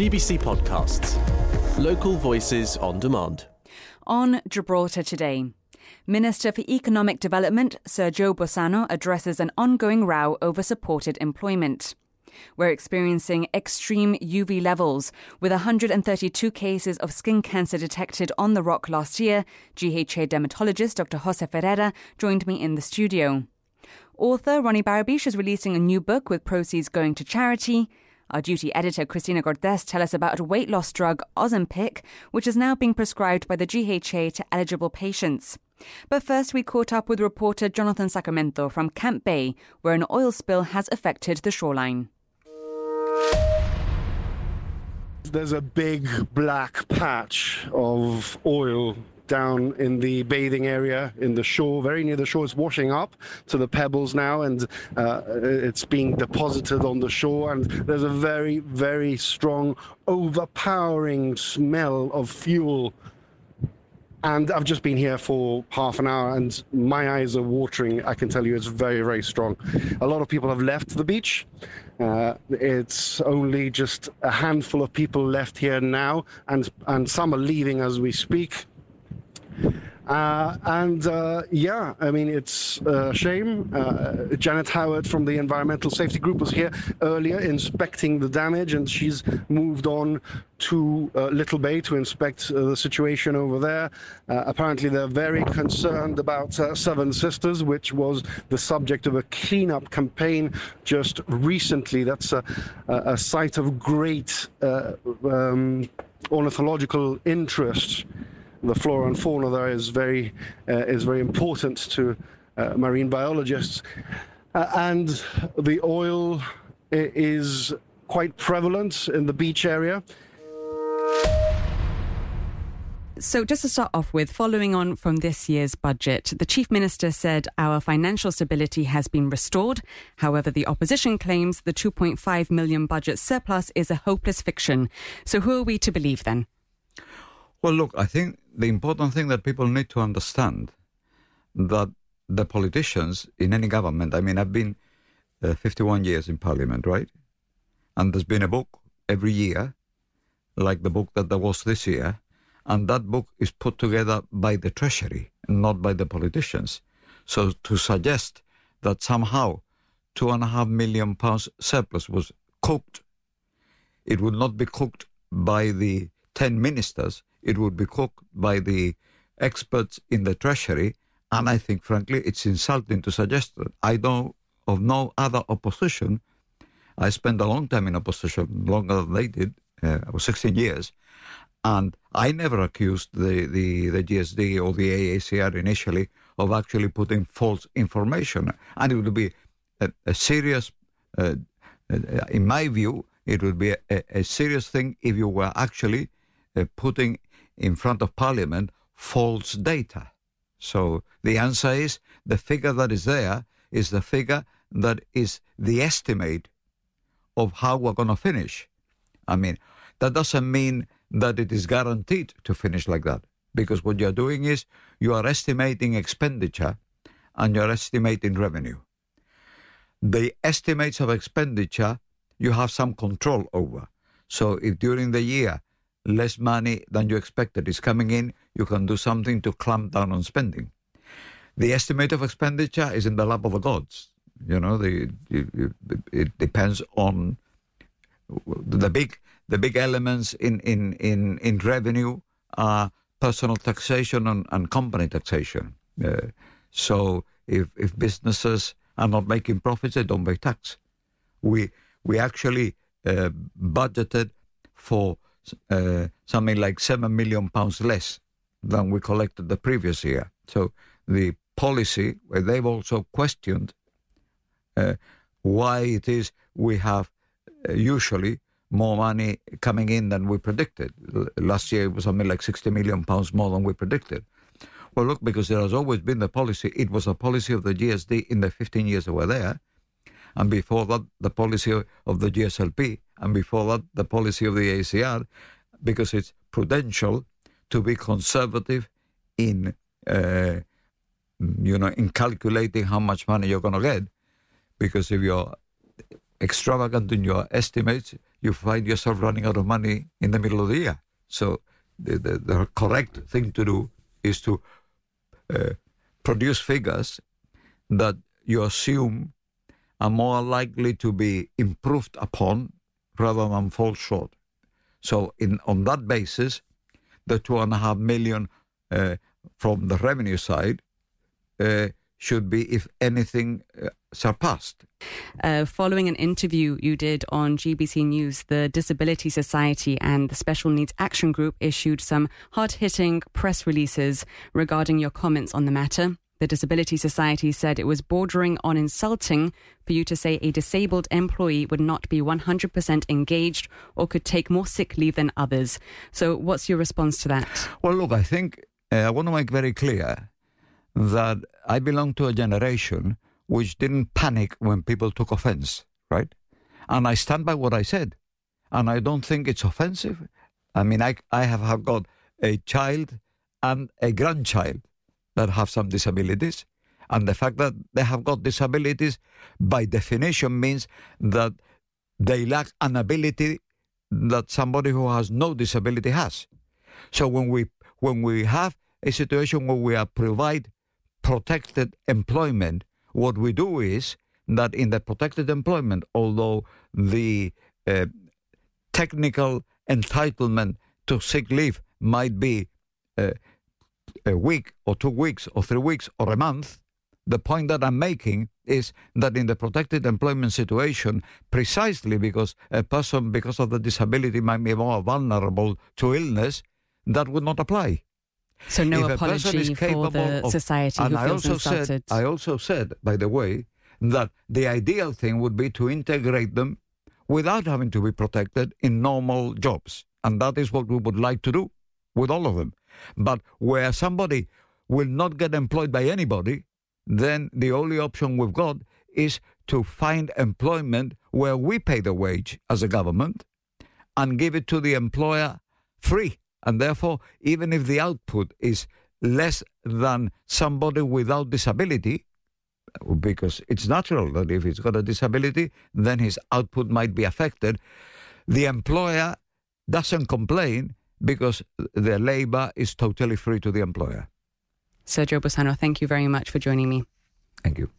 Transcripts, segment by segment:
GBC Podcasts. Local voices on demand. On Gibraltar today. Minister for Economic Development, Joe Bossano, addresses an ongoing row over supported employment. We're experiencing extreme UV levels, with 132 cases of skin cancer detected on the rock last year. GHA dermatologist Dr. Jose Ferreira joined me in the studio. Author Ronnie Barabich is releasing a new book with proceeds going to charity. Our duty editor Christina Cortes tell us about a weight loss drug, Ozempic, which is now being prescribed by the GHA to eligible patients. But first, we caught up with reporter Jonathan Sacramento from Camp Bay, where an oil spill has affected the shoreline. There's a big black patch of oil down in the bathing area in the shore, very near the shore. It's washing up to the pebbles now, and uh, it's being deposited on the shore. And there's a very, very strong, overpowering smell of fuel. And I've just been here for half an hour, and my eyes are watering. I can tell you, it's very, very strong. A lot of people have left the beach. Uh, it's only just a handful of people left here now, and and some are leaving as we speak. Uh, and uh, yeah, I mean, it's a shame. Uh, Janet Howard from the Environmental Safety Group was here earlier inspecting the damage, and she's moved on to uh, Little Bay to inspect uh, the situation over there. Uh, apparently, they're very concerned about Seven Sisters, which was the subject of a cleanup campaign just recently. That's a, a site of great um, ornithological interest the flora and fauna there is very uh, is very important to uh, marine biologists, uh, and the oil is quite prevalent in the beach area. So, just to start off with, following on from this year's budget, the Chief Minister said our financial stability has been restored. However, the opposition claims the 2.5 million budget surplus is a hopeless fiction. So, who are we to believe then? Well, look, I think the important thing that people need to understand that the politicians in any government, I mean, I've been uh, 51 years in parliament, right? And there's been a book every year, like the book that there was this year, and that book is put together by the treasury, not by the politicians. So to suggest that somehow two and a half million pounds surplus was cooked, it would not be cooked by the 10 ministers, it would be cooked by the experts in the Treasury. And I think, frankly, it's insulting to suggest that. I know of no other opposition. I spent a long time in opposition, longer than they did. Uh, I was 16 years. And I never accused the, the, the GSD or the AACR initially of actually putting false information. And it would be a, a serious, uh, uh in my view, it would be a, a, serious thing if you were actually uh, putting in front of Parliament false data. So the answer is the figure that is there is the figure that is the estimate of how we're going to finish. I mean, that doesn't mean that it is guaranteed to finish like that, because what you're doing is you are estimating expenditure and you're estimating revenue. The estimates of expenditure you have some control over. So if during the year less money than you expected is coming in, you can do something to clamp down on spending. The estimate of expenditure is in the lap of the gods. You know, the, it, it depends on the big the big elements in in in, in revenue are personal taxation and, and company taxation. Uh, so if if businesses are not making profits, they don't pay tax. We we actually uh, budgeted for uh, something like seven million pounds less than we collected the previous year. So the policy, they've also questioned uh, why it is we have uh, usually more money coming in than we predicted. Last year it was something like 60 million pounds more than we predicted. Well, look, because there has always been the policy, it was a policy of the GSD in the 15 years that were there, and before that, the policy of the GSLP, and before that, the policy of the ACR, because it's prudential to be conservative in, uh, you know, in calculating how much money you're going to get. Because if you're extravagant in your estimates, you find yourself running out of money in the middle of the year. So the, the, the correct thing to do is to uh, produce figures that you assume are more likely to be improved upon rather than fall short. So, in on that basis, the two and a half million uh, from the revenue side uh, should be, if anything, uh, surpassed. Uh, following an interview you did on GBC News, the Disability Society and the Special Needs Action Group issued some hard hitting press releases regarding your comments on the matter. The Disability Society said it was bordering on insulting for you to say a disabled employee would not be 100% engaged or could take more sick leave than others. So, what's your response to that? Well, look, I think uh, I want to make very clear that I belong to a generation which didn't panic when people took offense, right? And I stand by what I said. And I don't think it's offensive. I mean, I, I have got a child and a grandchild that have some disabilities. And the fact that they have got disabilities, by definition, means that they lack an ability that somebody who has no disability has. So when we when we have a situation where we provide protected employment, what we do is that in the protected employment, although the uh, technical entitlement to sick leave might be uh, a week or two weeks or three weeks or a month, the point that I'm making is that in the protected employment situation, precisely because a person, because of the disability, might be more vulnerable to illness, that would not apply. So no if apology for the of, society who I feels also insulted. Said, I also said, by the way, that the ideal thing would be to integrate them without having to be protected in normal jobs. And that is what we would like to do with all of them. But where somebody will not get employed by anybody, then the only option we've got is to find employment where we pay the wage as a government and give it to the employer free. And therefore, even if the output is less than somebody without disability, because it's natural that if he's got a disability, then his output might be affected. The employer doesn't complain because the labor is totally free to the employer. Sir Joe Bossano, thank you very much for joining me. Thank you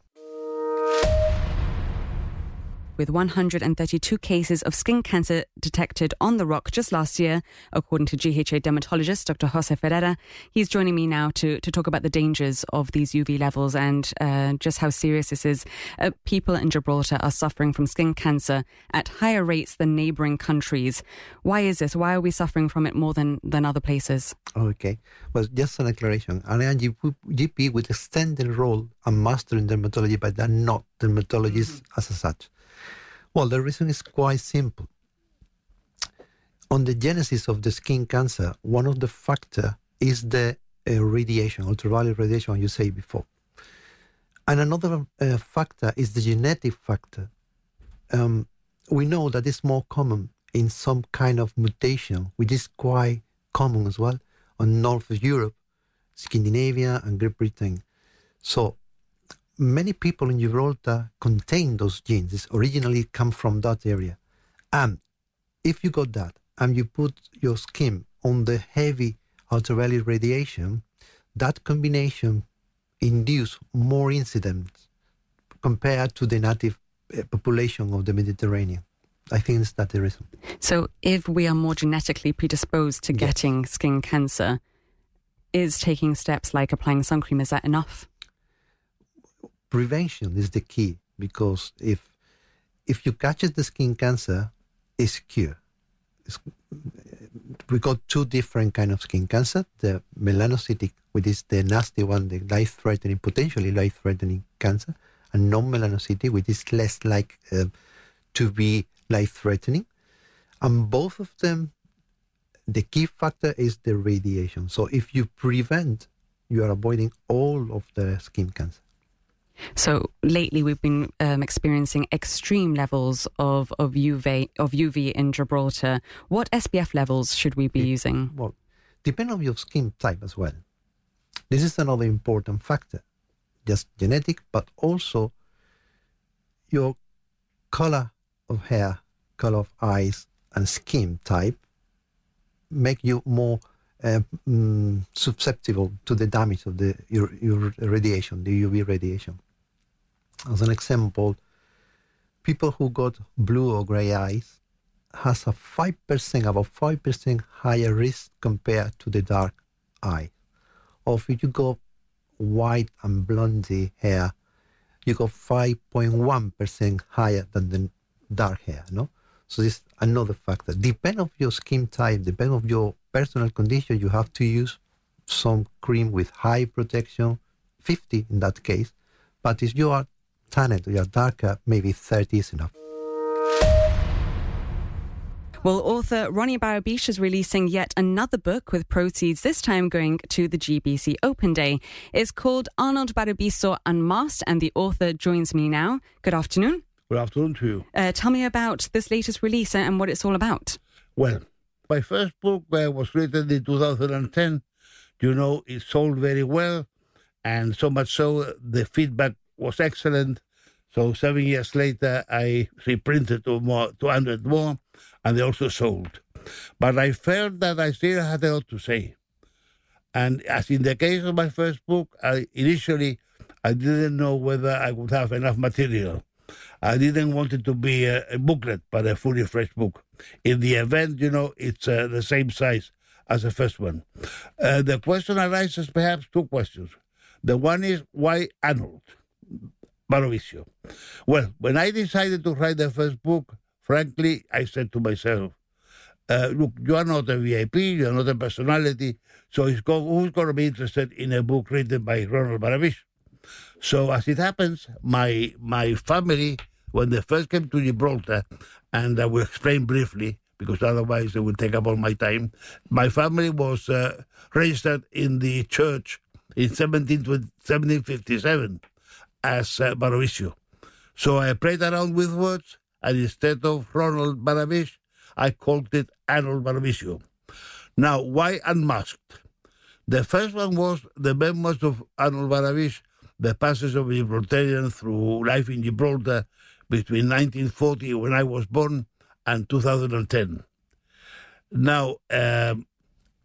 with 132 cases of skin cancer detected on the rock just last year, according to GHA dermatologist Dr. Jose Ferreira. He's joining me now to, to talk about the dangers of these UV levels and uh, just how serious this is. Uh, people in Gibraltar are suffering from skin cancer at higher rates than neighbouring countries. Why is this? Why are we suffering from it more than, than other places? Okay. Well, just an acceleration. An GP with extended role and master in dermatology, but they're not dermatologists mm-hmm. as such. Well, the reason is quite simple. On the genesis of the skin cancer, one of the factor is the uh, radiation, ultraviolet radiation, you say before. And another uh, factor is the genetic factor. Um, we know that it's more common in some kind of mutation, which is quite common as well on North Europe, Scandinavia, and Great Britain. So many people in Gibraltar contain those genes. It's originally come from that area. And if you got that and you put your skin on the heavy ultraviolet radiation, that combination induce more incidents compared to the native eh, population of the Mediterranean. I think that's that the reason. So, if we are more genetically predisposed to getting skin cancer, is taking steps like applying sun cream is that enough? Prevention is the key because if if you catch the skin cancer, it's cure. It's, we got two different kind of skin cancer: the melanocytic, which is the nasty one, the life-threatening, potentially life-threatening cancer, and non-melanocytic, which is less like uh, to be life-threatening. And both of them, the key factor is the radiation. So if you prevent, you are avoiding all of the skin cancer. So lately, we've been um, experiencing extreme levels of, of UV of UV in Gibraltar. What SPF levels should we be it, using? Well, depend on your skin type as well. This is another important factor, just genetic, but also your color of hair, color of eyes, and skin type make you more mm, susceptible to the damage of the your, your radiation, the UV radiation. As an example, people who got blue or gray eyes has a 5%, about 5% higher risk compared to the dark eye. Or if you got white and blondie hair, you got 5.1% higher than the dark hair, no? So this another factor. Depend of your skin type, depend of your personal condition, you have to use some cream with high protection, 50 in that case. But if you are tanned or you are darker, maybe 30 is enough. Well, author Ronnie Barabich is releasing yet another book with proceeds this time going to the GBC Open Day. It's called Arnold Barabiso Unmasked, and the author joins me now. Good afternoon. Good afternoon to you. Uh, tell me about this latest release and what it's all about. Well, my first book uh, was written in 2010. You know, it sold very well, and so much so the feedback was excellent. So seven years later, I reprinted to more, 200 more, and they also sold. But I felt that I still had a lot to say. And as in the case of my first book, I initially I didn't know whether I would have enough material. I didn't want it to be a, a booklet, but a fully fresh book. In the event, you know, it's uh, the same size as the first one. Uh, the question arises perhaps two questions. The one is why Arnold Barrovisio? Well, when I decided to write the first book, frankly, I said to myself, uh, look, you are not a VIP, you are not a personality, so go, who's going to be interested in a book written by Ronald Barabich? So as it happens, my my family, when they first came to Gibraltar, and I will explain briefly because otherwise it would take up all my time. My family was uh, registered in the church in 1757 as uh, Baravisio. So I played around with words, and instead of Ronald Barabich, I called it Arnold Baravisio. Now, why unmasked? The first one was the memoirs of Arnold Barabish the passage of Gibraltarian through life in Gibraltar between 1940, when I was born, and 2010. Now, um,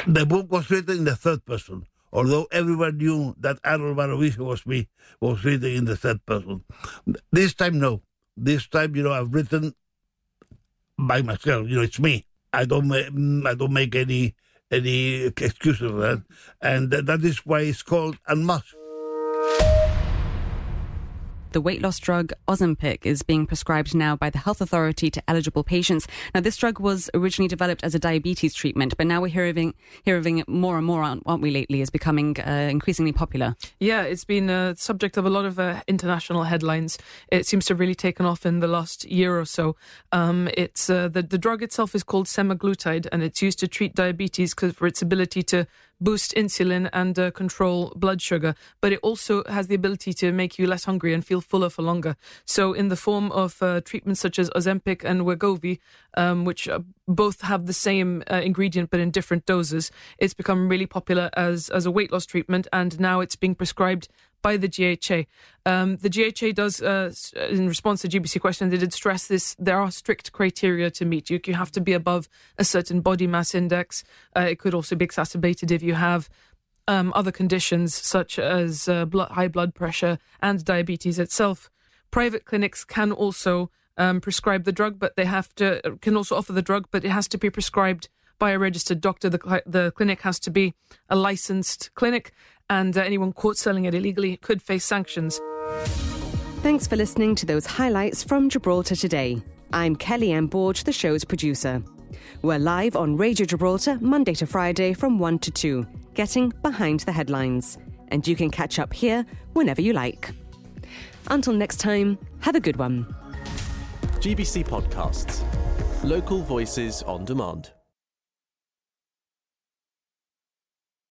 the book was written in the third person, although everyone knew that Arnold Barabiso was me, was written in the third person. This time, no. This time, you know, I've written by myself. You know, it's me. I don't, I don't make any any excuses for that, and that is why it's called Unmasked. The weight loss drug Ozempic is being prescribed now by the health authority to eligible patients. Now, this drug was originally developed as a diabetes treatment, but now we're hearing hearing it more and more, aren't we? Lately, is becoming uh, increasingly popular. Yeah, it's been a subject of a lot of uh, international headlines. It seems to have really taken off in the last year or so. Um, it's uh, the the drug itself is called semaglutide, and it's used to treat diabetes for its ability to boost insulin and uh, control blood sugar, but it also has the ability to make you less hungry and feel fuller for longer. So, in the form of uh, treatments such as Ozempic and Wegovy, um, which uh, both have the same uh, ingredient but in different doses, it's become really popular as as a weight loss treatment, and now it's being prescribed by the GHA. Um, the GHA does, uh, in response to GBC questions, they did stress this. There are strict criteria to meet. You, you have to be above a certain body mass index. Uh, it could also be exacerbated if you have um, other conditions such as uh, blood, high blood pressure and diabetes itself. Private clinics can also um, prescribe the drug, but they have to can also offer the drug, but it has to be prescribed by a registered doctor. The, the clinic has to be a licensed clinic, and uh, anyone caught selling it illegally could face sanctions. Thanks for listening to those highlights from Gibraltar today. I'm Kelly M. Borge, the show's producer. We're live on Radio Gibraltar Monday to Friday from 1 to 2, getting behind the headlines. And you can catch up here whenever you like. Until next time, have a good one. GBC Podcasts. Local voices on demand.